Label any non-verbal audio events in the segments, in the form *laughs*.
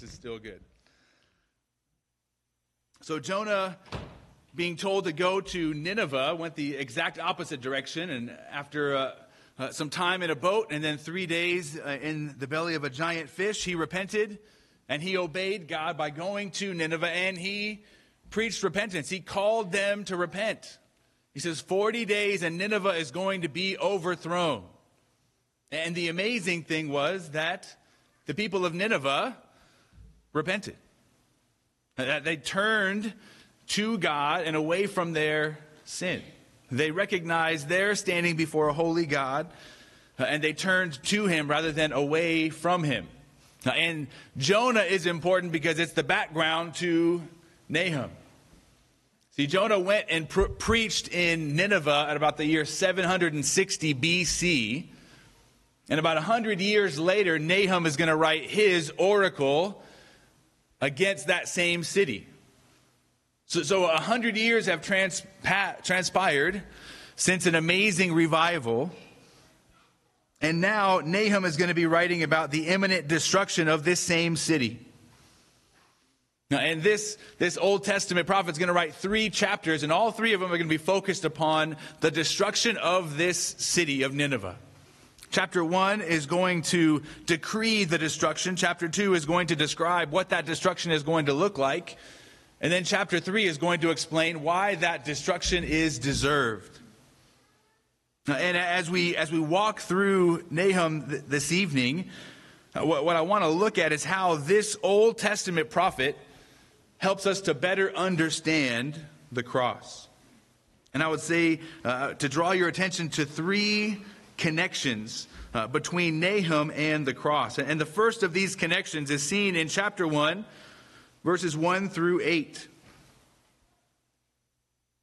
This is still good. So Jonah, being told to go to Nineveh, went the exact opposite direction. And after uh, uh, some time in a boat and then three days uh, in the belly of a giant fish, he repented and he obeyed God by going to Nineveh and he preached repentance. He called them to repent. He says, 40 days and Nineveh is going to be overthrown. And the amazing thing was that the people of Nineveh repented. That they turned to God and away from their sin. They recognized their standing before a holy God uh, and they turned to him rather than away from him. Uh, and Jonah is important because it's the background to Nahum. See, Jonah went and pre- preached in Nineveh at about the year 760 BC. And about 100 years later, Nahum is going to write his oracle against that same city. So, so 100 years have transpired since an amazing revival. And now Nahum is going to be writing about the imminent destruction of this same city. Now, and this, this Old Testament prophet is going to write three chapters, and all three of them are going to be focused upon the destruction of this city of Nineveh. Chapter 1 is going to decree the destruction. Chapter 2 is going to describe what that destruction is going to look like. And then chapter 3 is going to explain why that destruction is deserved. And as we, as we walk through Nahum th- this evening, uh, what, what I want to look at is how this Old Testament prophet helps us to better understand the cross. And I would say uh, to draw your attention to three connections uh, between Nahum and the cross. And the first of these connections is seen in chapter 1, verses 1 through 8.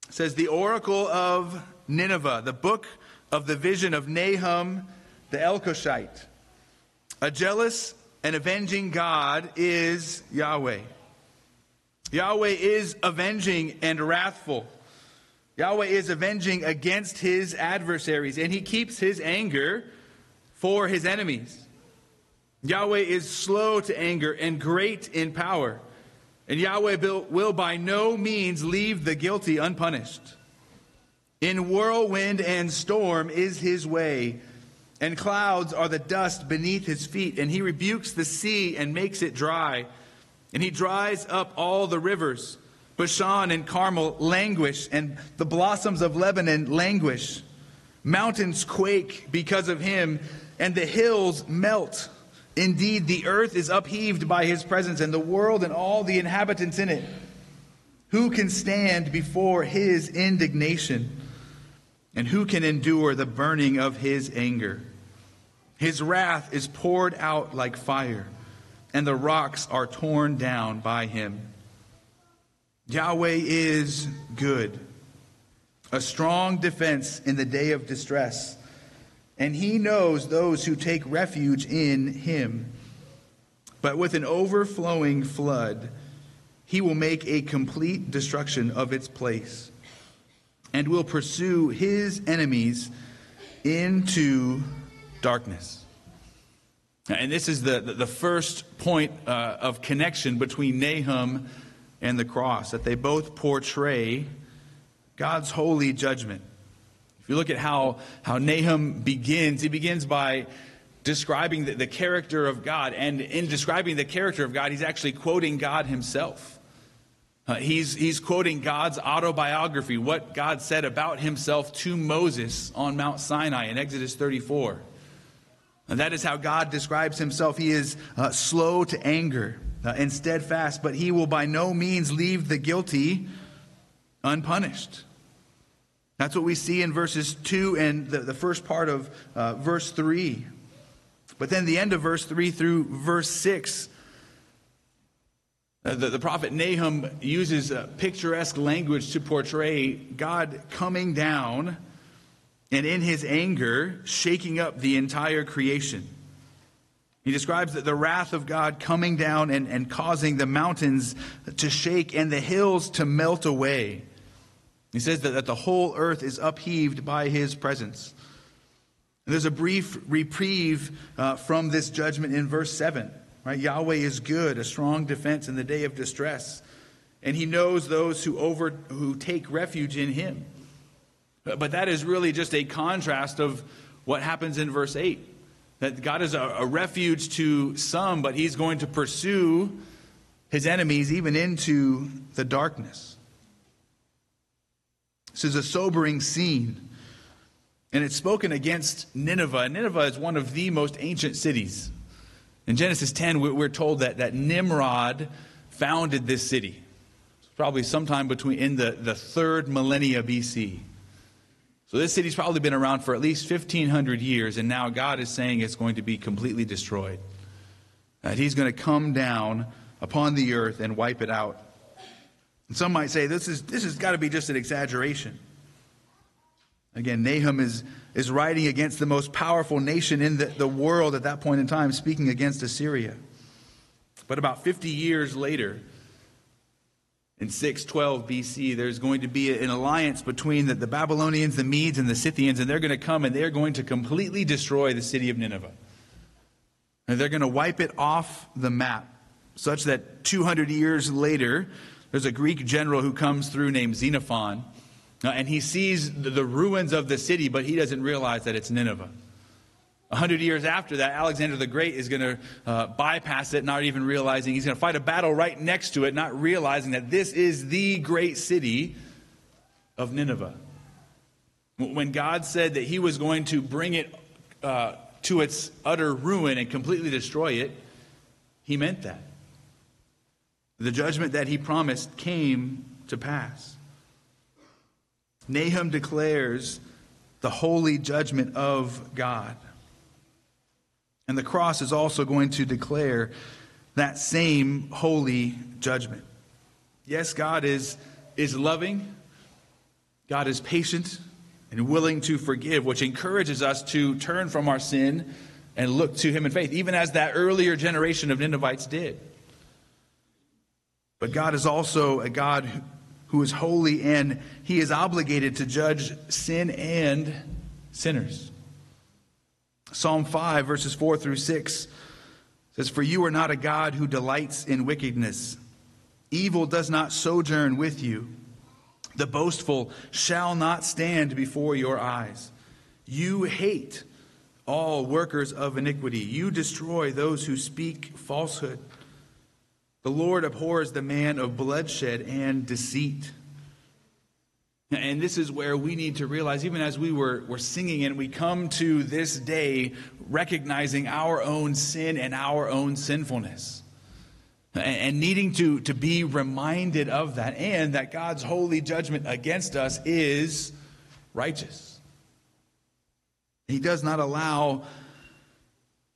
It says, The oracle of Nineveh, the book of the vision of Nahum the Elkoshite. A jealous and avenging God is Yahweh. Yahweh is avenging and wrathful. Yahweh is avenging against his adversaries, and he keeps his anger for his enemies. Yahweh is slow to anger and great in power, and Yahweh will by no means leave the guilty unpunished. In whirlwind and storm is his way, and clouds are the dust beneath his feet, and he rebukes the sea and makes it dry, and he dries up all the rivers. Bashan and Carmel languish, and the blossoms of Lebanon languish. Mountains quake because of him, and the hills melt. Indeed, the earth is upheaved by his presence, and the world and all the inhabitants in it. Who can stand before his indignation? And who can endure the burning of his anger? His wrath is poured out like fire, and the rocks are torn down by him. Yahweh is good, a strong defense in the day of distress, and he knows those who take refuge in him. But with an overflowing flood, he will make a complete destruction of its place and will pursue his enemies into darkness. And this is the, the first point uh, of connection between Nahum and the cross, that they both portray God's holy judgment. If you look at how, how Nahum begins, he begins by describing the, the character of God. And in describing the character of God, he's actually quoting God himself. Uh, he's, he's quoting God's autobiography, what God said about himself to Moses on Mount Sinai in Exodus 34. And that is how God describes himself. He is uh, slow to anger and steadfast, but he will by no means leave the guilty unpunished. That's what we see in verses 2 and the, the first part of uh, verse 3. But then the end of verse 3 through verse 6, uh, the, the, prophet Nahum uses picturesque language to portray God coming down and in his anger shaking up the entire creation. He describes the wrath of God coming down and, and causing the mountains to shake and the hills to melt away. He says that, that the whole earth is upheaved by his presence. And there's a brief reprieve uh, from this judgment in verse 7. Right? Yahweh is good, a strong defense in the day of distress. And he knows those who over who take refuge in him. But that is really just a contrast of what happens in verse 8. That God is a, a refuge to some, but he's going to pursue his enemies even into the darkness. This is a sobering scene. And it's spoken against Nineveh. Nineveh is one of the most ancient cities. In Genesis 10, we're told that, that Nimrod founded this city. It's probably sometime between in the, the third millennia BC. So this city's probably been around for at least 1,500 years, and now God is saying it's going to be completely destroyed. That He's going to come down upon the earth and wipe it out. And some might say this, is, this has got to be just an exaggeration. Again, Nahum is, is writing against the most powerful nation in the, the world at that point in time, speaking against Assyria. But about 50 years later, in 612 BC, there's going to be an alliance between the, the Babylonians, the Medes, and the Scythians, and they're going to come and they're going to completely destroy the city of Nineveh. And they're going to wipe it off the map, such that 200 years later, there's a Greek general who comes through named Xenophon uh, and he sees the ruins of the city, but he doesn't realize that it's Nineveh. A hundred years after that, Alexander the Great is going to uh, bypass it, not even realizing he's going to fight a battle right next to it, not realizing that this is the great city of Nineveh. When God said that he was going to bring it uh, to its utter ruin and completely destroy it, he meant that. The judgment that he promised came to pass. Nahum declares the holy judgment of God. And the cross is also going to declare that same holy judgment. Yes, God is, is loving, God is patient and willing to forgive, which encourages us to turn from our sin and look to Him in faith, even as that earlier generation of Ninevites did. But God is also a God who is holy and he is obligated to judge sin and sinners. Psalm 5, verses 4 through 6 says, For you are not a God who delights in wickedness. Evil does not sojourn with you. The boastful shall not stand before your eyes. You hate all workers of iniquity. You destroy those who speak falsehood. The Lord abhors the man of bloodshed and deceit. And this is where we need to realize, even as we were, were singing and we come to this day recognizing our own sin and our own sinfulness. And needing to, to be reminded of that, and that God's holy judgment against us is righteous. He does not allow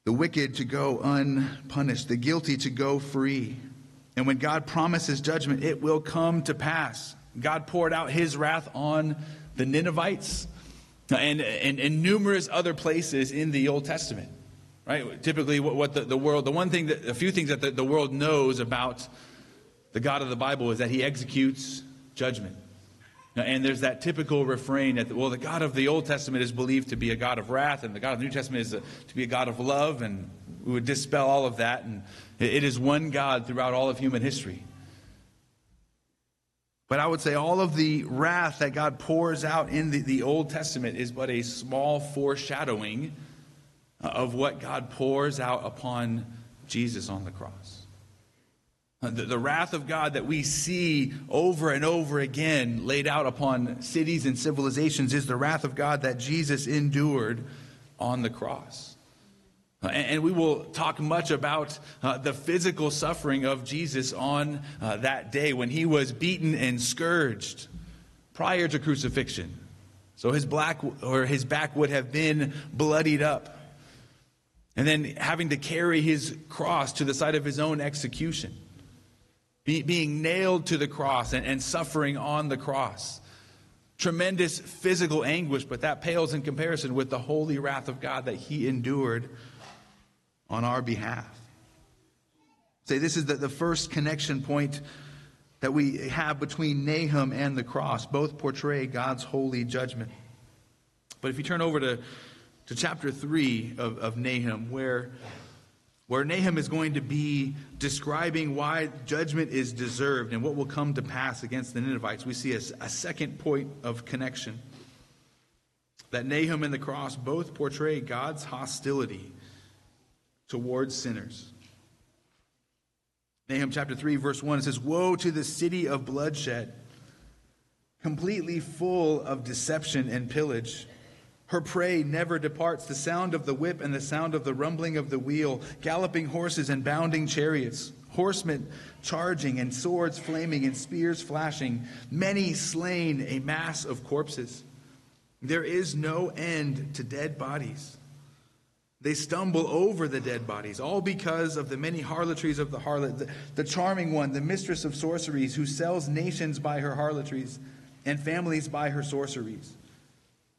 the wicked to go unpunished, the guilty to go free. And when God promises judgment, it will come to pass. God poured out his wrath on the Ninevites and, and, and numerous other places in the Old Testament. Right? Typically, what, what the, the world, the one thing that, a few things that the, the world knows about the God of the Bible is that he executes judgment. And there's that typical refrain that, well, the God of the Old Testament is believed to be a God of wrath, and the God of the New Testament is a, to be a God of love, and we would dispel all of that. And it is one God throughout all of human history. But I would say all of the wrath that God pours out in the, the Old Testament is but a small foreshadowing of what God pours out upon Jesus on the cross. The, the, wrath of God that we see over and over again laid out upon cities and civilizations is the wrath of God that Jesus endured on the cross. Uh, and we will talk much about uh, the physical suffering of Jesus on uh, that day when he was beaten and scourged prior to crucifixion. So his black or his back would have been bloodied up. And then having to carry his cross to the site of his own execution. Be, being nailed to the cross and, and suffering on the cross. Tremendous physical anguish, but that pales in comparison with the holy wrath of God that he endured on our behalf. Say, this is the, the first connection point that we have between Nahum and the cross. Both portray God's holy judgment. But if you turn over to, to chapter 3 of, of Nahum, where where Nahum is going to be describing why judgment is deserved and what will come to pass against the Ninevites, we see a, a second point of connection. That Nahum and the cross both portray God's hostility towards sinners. Nahum chapter 3, verse 1 it says, Woe to the city of bloodshed, completely full of deception and pillage. Her prey never departs. The sound of the whip and the sound of the rumbling of the wheel, galloping horses and bounding chariots, horsemen charging and swords flaming and spears flashing, many slain, a mass of corpses. There is no end to dead bodies. They stumble over the dead bodies, all because of the many harlotries of the harlot, the, the charming one, the mistress of sorceries, who sells nations by her harlotries and families by her sorceries.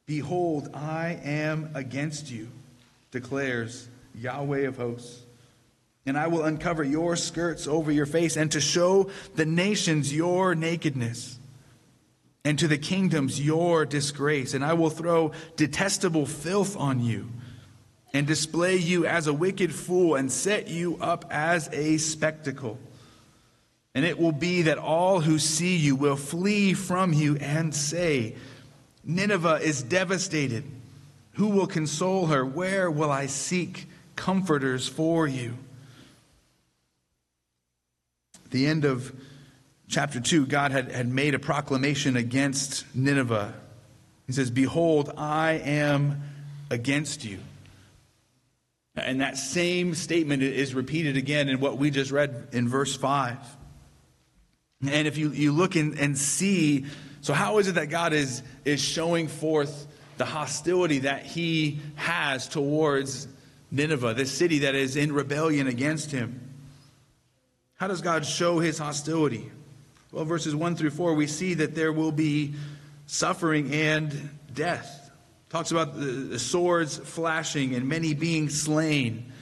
Behold, I am against you, declares Yahweh of hosts. And I will uncover your skirts over your face, and to show the nations your nakedness, and to the kingdoms your disgrace. And I will throw detestable filth on you, and display you as a wicked fool, and set you up as a spectacle. And it will be that all who see you will flee from you and say, Nineveh is devastated. Who will console her? Where will I seek comforters for you? At the end of chapter 2, God had, had made a proclamation against Nineveh. He says, Behold, I am against you. And that same statement is repeated again in what we just read in verse 5. And if you, you look and, and see so, how is it that God is, is showing forth the hostility that he has towards Nineveh, this city that is in rebellion against him? How does God show his hostility? Well, verses 1 through 4, we see that there will be suffering and death. Talks about the, swords flashing and many being slain.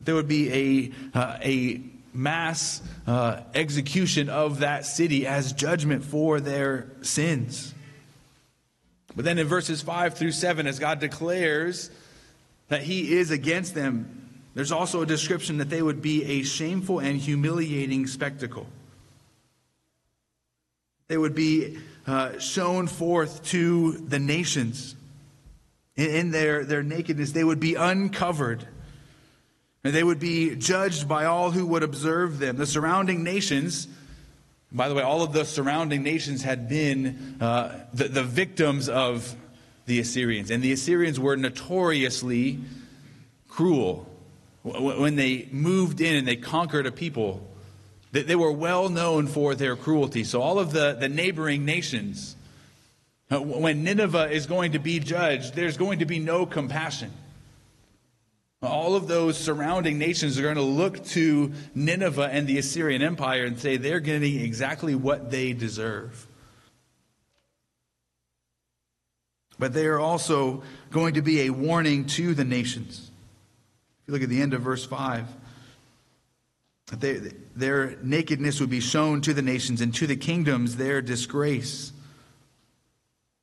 There would be a, uh, a mass uh, execution of that city as judgment for their sins. But then in verses 5 through 7, as God declares that He is against them, there's also a description that they would be a shameful and humiliating spectacle. They would be uh, shown forth to the nations. In, in their, their nakedness, they would be uncovered. And they would be judged by all who would observe them. The surrounding nations, by the way, all of the surrounding nations had been uh, the, the victims of the Assyrians. And the Assyrians were notoriously cruel. When they moved in and they conquered a people, they were well known for their cruelty. So, all of the, the neighboring nations, uh, when Nineveh is going to be judged, there's going to be no compassion. All of those surrounding nations are going to look to Nineveh and the Assyrian Empire and say they're getting exactly what they deserve. But they are also going to be a warning to the nations. If you look at the end of verse 5, they, their nakedness would be shown to the nations and to the kingdoms their disgrace.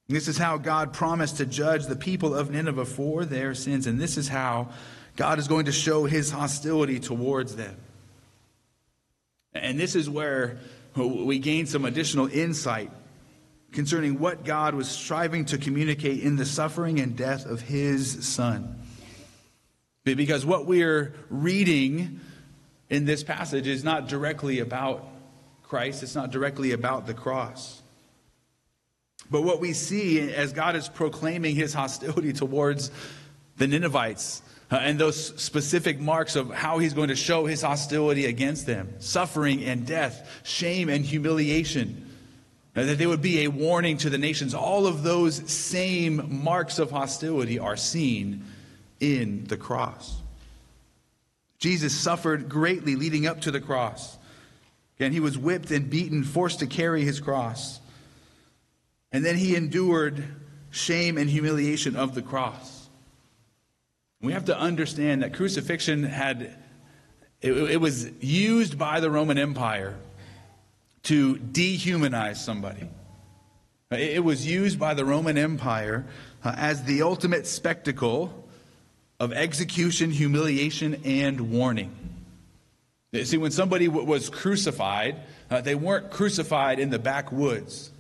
This is how God promised to judge the people of Nineveh for their sins, and this is how God is going to show his hostility towards them. And this is where we gain some additional insight concerning what God was striving to communicate in the suffering and death of his son. Because what we're reading in this passage is not directly about Christ, it's not directly about the cross. But what we see as God is proclaiming his hostility *laughs* towards the Ninevites uh, and those specific marks of how he's going to show his hostility against them suffering and death, shame and humiliation. Uh, that they would be a warning to the nations. All of those same marks of hostility are seen in the cross. Jesus suffered greatly leading up to the cross. Again, he was whipped and beaten, forced to carry his cross. And then he endured shame and humiliation of the cross. We have to understand that crucifixion had, it, it was used by the Roman Empire to dehumanize somebody. It was used by the Roman Empire uh, as the ultimate spectacle of execution, humiliation, and warning. See, when somebody was crucified, uh, they weren't crucified in the backwoods.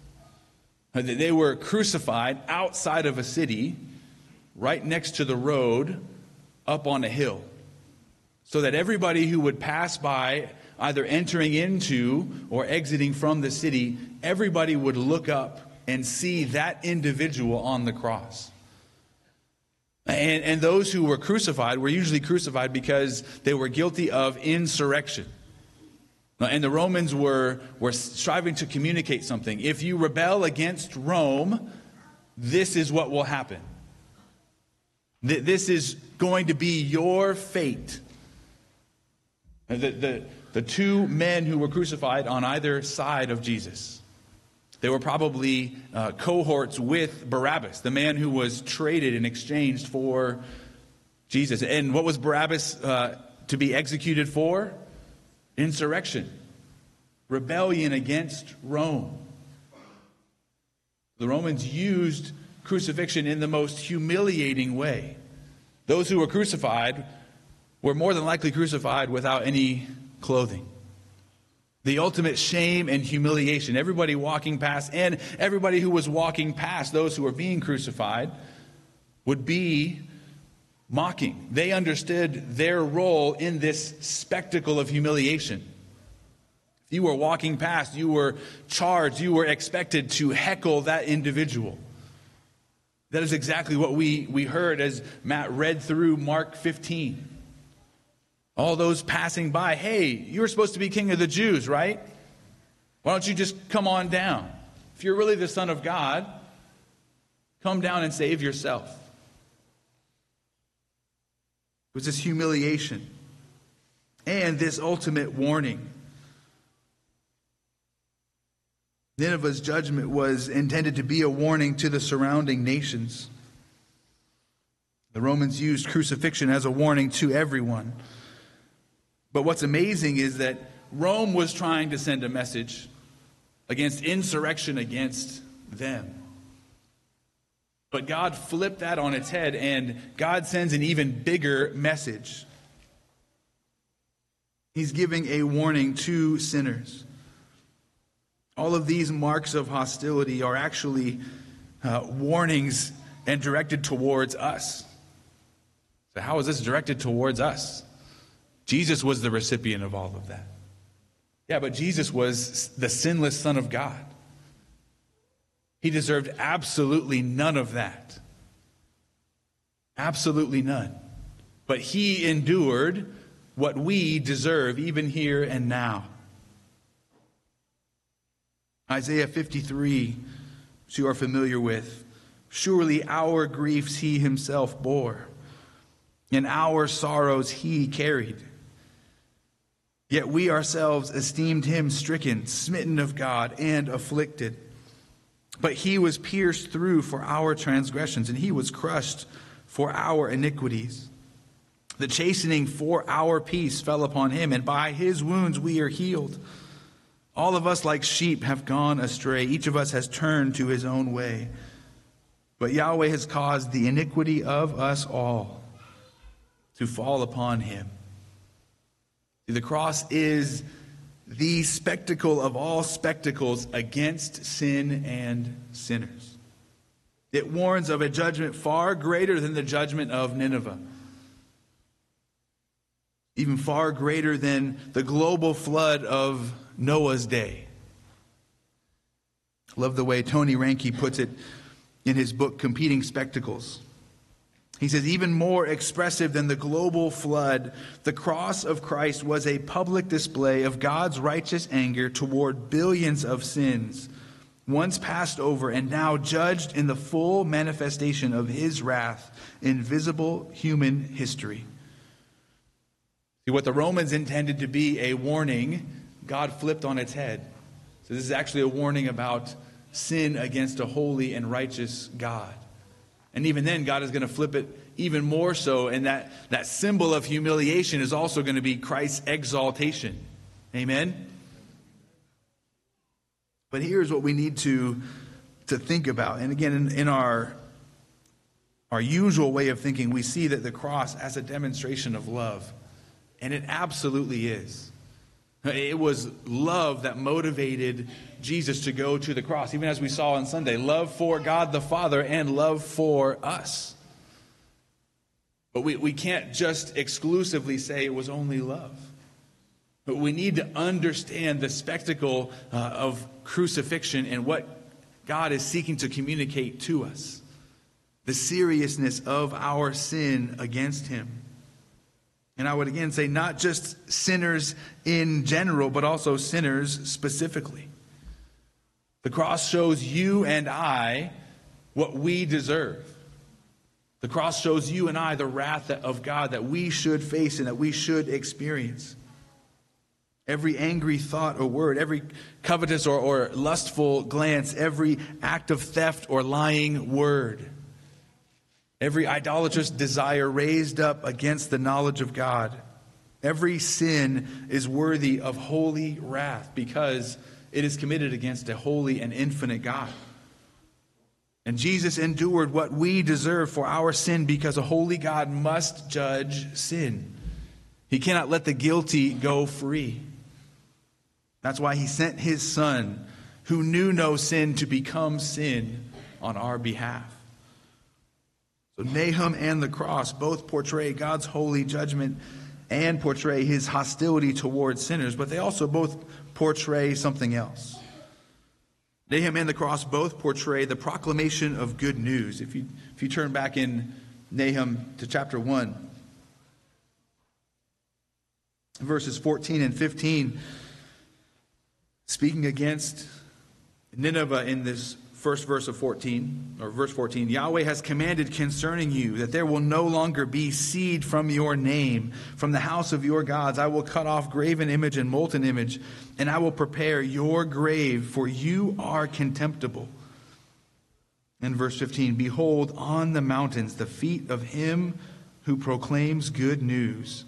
Uh, they were crucified outside of a city, right next to the road, up on a hill. So that everybody who would pass by, either entering into or exiting from the city, everybody would look up and see that individual on the cross. And, and those who were crucified were usually crucified because they were guilty of insurrection. And the Romans were, were striving to communicate something. If you rebel against Rome, this is what will happen. This is going to be your fate. The, the, the two men who were crucified on either side of Jesus they were probably uh, cohorts with Barabbas, the man who was traded and exchanged for Jesus. And what was Barabbas uh, to be executed for? Insurrection, rebellion against Rome. The Romans used crucifixion in the most humiliating way. Those who were crucified were more than likely crucified without any clothing the ultimate shame and humiliation. Everybody walking past, and everybody who was walking past those who were being crucified, would be mocking. They understood their role in this spectacle of humiliation. If you were walking past, you were charged, you were expected to heckle that individual. That is exactly what we, we heard as Matt read through Mark 15. All those passing by, hey, you were supposed to be king of the Jews, right? Why don't you just come on down? If you're really the Son of God, come down and save yourself. It was this humiliation and this ultimate warning. Nineveh's judgment was intended to be a warning to the surrounding nations. The Romans used crucifixion as a warning to everyone. But what's amazing is that Rome was trying to send a message against insurrection against them. But God flipped that on its head, and God sends an even bigger message. He's giving a warning to sinners. All of these marks of hostility are actually uh, warnings and directed towards us. So, how is this directed towards us? Jesus was the recipient of all of that. Yeah, but Jesus was the sinless Son of God. He deserved absolutely none of that. Absolutely none. But he endured what we deserve, even here and now. Isaiah 53, which you are familiar with. Surely our griefs he himself bore, and our sorrows he carried. Yet we ourselves esteemed him stricken, smitten of God, and afflicted. But he was pierced through for our transgressions, and he was crushed for our iniquities. The chastening for our peace fell upon him, and by his wounds we are healed. All of us, like sheep, have gone astray. Each of us has turned to his own way. But Yahweh has caused the iniquity of us all to fall upon him. The cross is the spectacle of all spectacles against sin and sinners. It warns of a judgment far greater than the judgment of Nineveh, even far greater than the global flood of Noah's day. Love the way Tony Reinke puts it in his book, Competing Spectacles. He says, even more expressive than the global flood, the cross of Christ was a public display of God's righteous anger toward billions of sins, once passed over and now judged in the full manifestation of his wrath in visible human history. See, what the Romans intended to be a warning, God flipped on its head. So, this is actually a warning about sin against a holy and righteous God. And even then, God is going to flip it even more so. And that, that symbol of humiliation is also going to be Christ's exaltation. Amen? But here's what we need to, to think about. And again, in, in our, our usual way of thinking, we see that the cross as a demonstration of love. And it absolutely is. It was love that motivated Jesus to go to the cross, even as we saw on Sunday love for God the Father and love for us. But we, we can't just exclusively say it was only love. But we need to understand the spectacle uh, of crucifixion and what God is seeking to communicate to us the seriousness of our sin against Him. And I would again say, not just sinners in general, but also sinners specifically. The cross shows you and I what we deserve. The cross shows you and I the wrath of God that we should face and that we should experience. Every angry thought or word, every covetous or, or lustful glance, every act of theft or lying word, every idolatrous desire raised up against the knowledge of God, every sin is worthy of holy wrath because it is committed against a holy and infinite God. And Jesus endured what we deserve for our sin because a holy God must judge sin. He cannot let the guilty go free. That's why he sent his son, who knew no sin, to become sin on our behalf. So Nahum and the cross both portray God's holy judgment and portray his hostility towards sinners, but they also both portray something else. Nahum and the cross both portray the proclamation of good news. If you, if you turn back in Nahum to chapter 1, verses 14 and 15, speaking against Nineveh in this first verse of 14, or verse 14, Yahweh has commanded concerning you that there will no longer be seed from your name, from the house of your gods. I will cut off graven image and molten image, and I will prepare your grave, for you are contemptible. In verse 15, behold, on the mountains the feet of him who proclaims good news,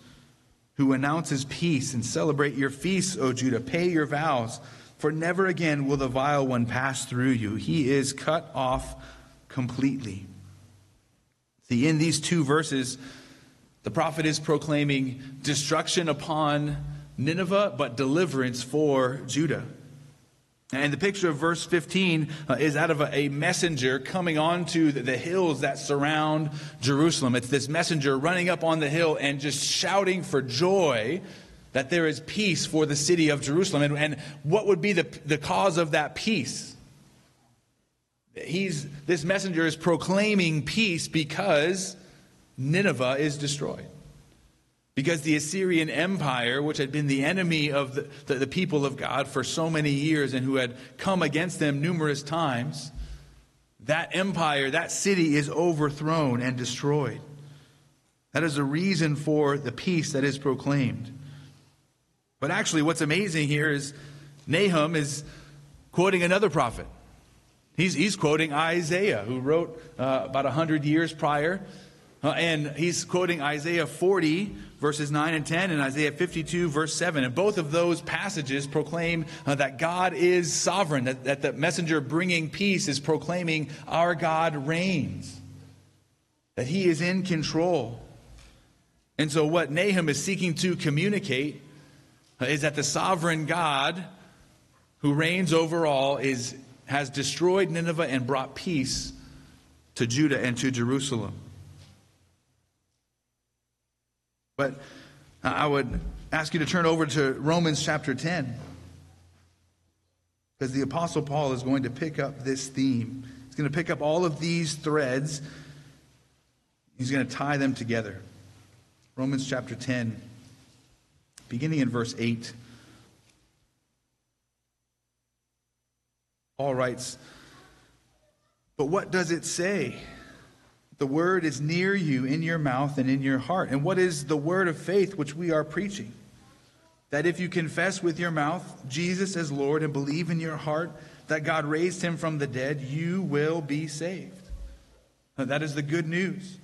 who announces peace, and celebrate your feasts, O Judah. Pay your vows for never again will the vile one pass through you. He is cut off completely. See, in these two verses, the prophet is proclaiming destruction upon Nineveh, but deliverance for Judah. And the picture of verse 15 uh, is out of a, messenger coming onto the hills that surround Jerusalem. It's this messenger running up on the hill and just shouting for joy that there is peace for the city of Jerusalem. And, and what would be the, the cause of that peace? He's, this messenger is proclaiming peace because Nineveh is destroyed. Because the Assyrian Empire, which had been the enemy of the, the, the, people of God for so many years and who had come against them numerous times, that empire, that city is overthrown and destroyed. That is a reason for the peace that is proclaimed. But actually, what's amazing here is Nahum is quoting another prophet. He's, he's quoting Isaiah, who wrote uh, about 100 years prior. Uh, and he's quoting Isaiah 40, verses 9 and 10, and Isaiah 52, verse 7. And both of those passages proclaim uh, that God is sovereign, that, that the messenger bringing peace is proclaiming our God reigns, that he is in control. And so, what Nahum is seeking to communicate is that the sovereign God who reigns over all is, has destroyed Nineveh and brought peace to Judah and to Jerusalem. But I would ask you to turn over to Romans chapter 10. Because the Apostle Paul is going to pick up this theme. He's going to pick up all of these threads. He's going to tie them together. Romans chapter 10 beginning in verse 8. Paul writes, But what does it say? The word is near you, in your mouth and in your heart. And what is the word of faith which we are preaching? That if you confess with your mouth Jesus as Lord and believe in your heart that God raised him from the dead, you will be saved. That is the good news.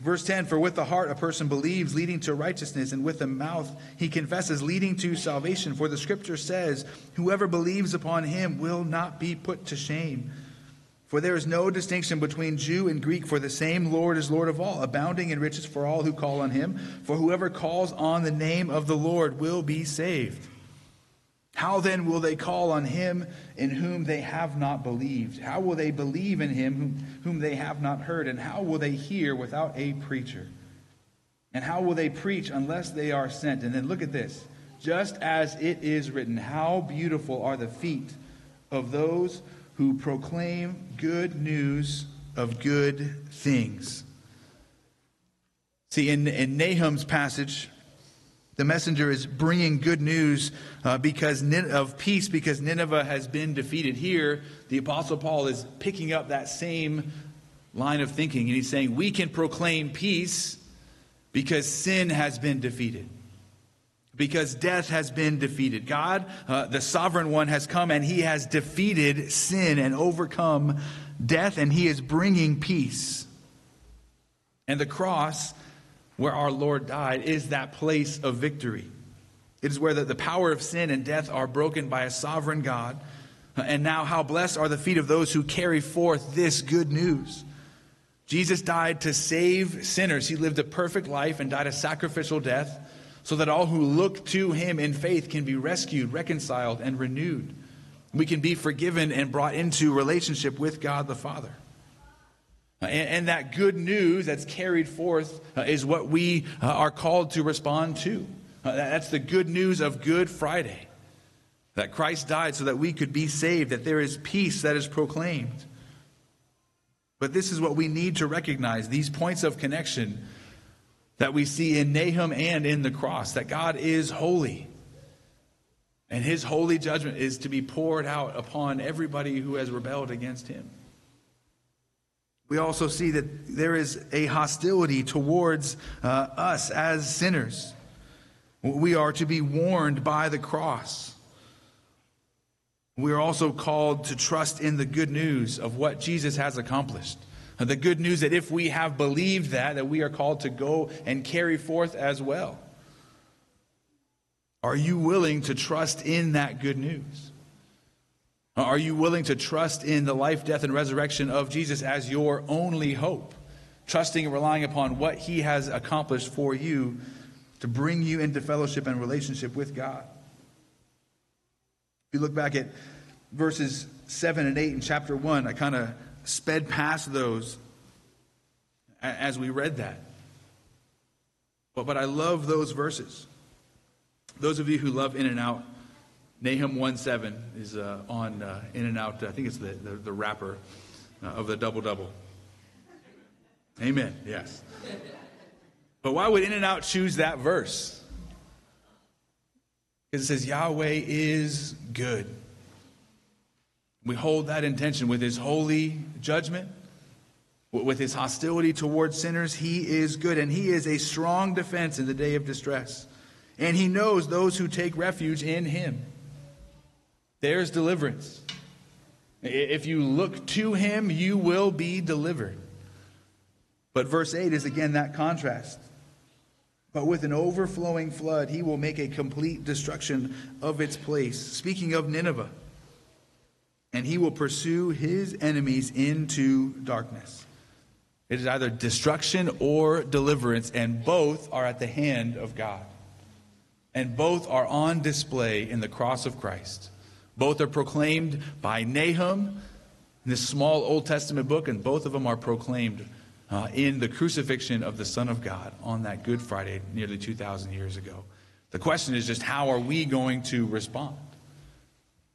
Verse 10 For with the heart a person believes, leading to righteousness, and with the mouth he confesses, leading to salvation. For the scripture says, Whoever believes upon him will not be put to shame. For there is no distinction between Jew and Greek, for the same Lord is Lord of all, abounding in riches for all who call on him. For whoever calls on the name of the Lord will be saved. How then will they call on him in whom they have not believed? How will they believe in him whom, they have not heard? And how will they hear without a preacher? And how will they preach unless they are sent? And then look at this. Just as it is written, how beautiful are the feet of those who proclaim good news of good things. See, in, in Nahum's passage, the messenger is bringing good news uh, because of peace because Nineveh has been defeated. Here, the Apostle Paul is picking up that same line of thinking, and he's saying, We can proclaim peace because sin has been defeated because death has been defeated. God, uh, the sovereign one, has come and he has defeated sin and overcome death, and he is bringing peace. And the cross, where our Lord died, is that place of victory. It is where the, the power of sin and death are broken by a sovereign God. And now, how blessed are the feet of those who carry forth this good news. Jesus died to save sinners. He lived a perfect life and died a sacrificial death so that all who look to him in faith can be rescued, reconciled, and renewed. We can be forgiven and brought into relationship with God the Father. And, and that good news that's carried forth uh, is what we uh, are called to respond to. Uh, that's the good news of Good Friday. That Christ died so that we could be saved, that there is peace that is proclaimed. But this is what we need to recognize these points of connection that we see in Nahum and in the cross that God is holy. And his holy judgment is to be poured out upon everybody who has rebelled against him. We also see that there is a hostility towards uh, us as sinners. We are to be warned by the cross. We are also called to trust in the good news of what Jesus has accomplished. The good news that if we have believed that, that we are called to go and carry forth as well. Are you willing to trust in that good news? Are you willing to trust in the life, death, and resurrection of Jesus as your only hope? Trusting and relying upon what he has accomplished for you to bring you into fellowship and relationship with God. If you look back at verses 7 and 8 in chapter 1, I kind of sped past those as we read that. But, but I love those verses. Those of you who love In-N-Out, Nahum 1 7 is uh, on uh, In-N-Out. I think it's the, the, the uh, of the double double. Amen. Yes. But why would In-N-Out choose that verse? Because it says, Yahweh is good. We hold that intention with his holy judgment, with his hostility towards sinners. He is good, and he is a strong defense in the day of distress. And he knows those who take refuge in him. There's deliverance. If you look to him, you will be delivered. But verse 8 is again that contrast. But with an overflowing flood, he will make a complete destruction of its place. Speaking of Nineveh and he will pursue his enemies into darkness. It is either destruction or deliverance, and both are at the hand of God. And both are on display in the cross of Christ. Both are proclaimed by Nahum in this small Old Testament book, and both of them are proclaimed uh, in the crucifixion of the Son of God on that Good Friday nearly 2,000 years ago. The question is just how are we going to respond?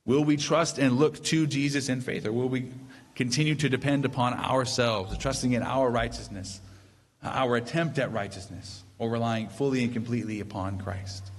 Will we trust and look to Jesus in faith, or will we continue to depend upon ourselves, trusting in our righteousness, our attempt at righteousness, or relying fully and completely upon Christ?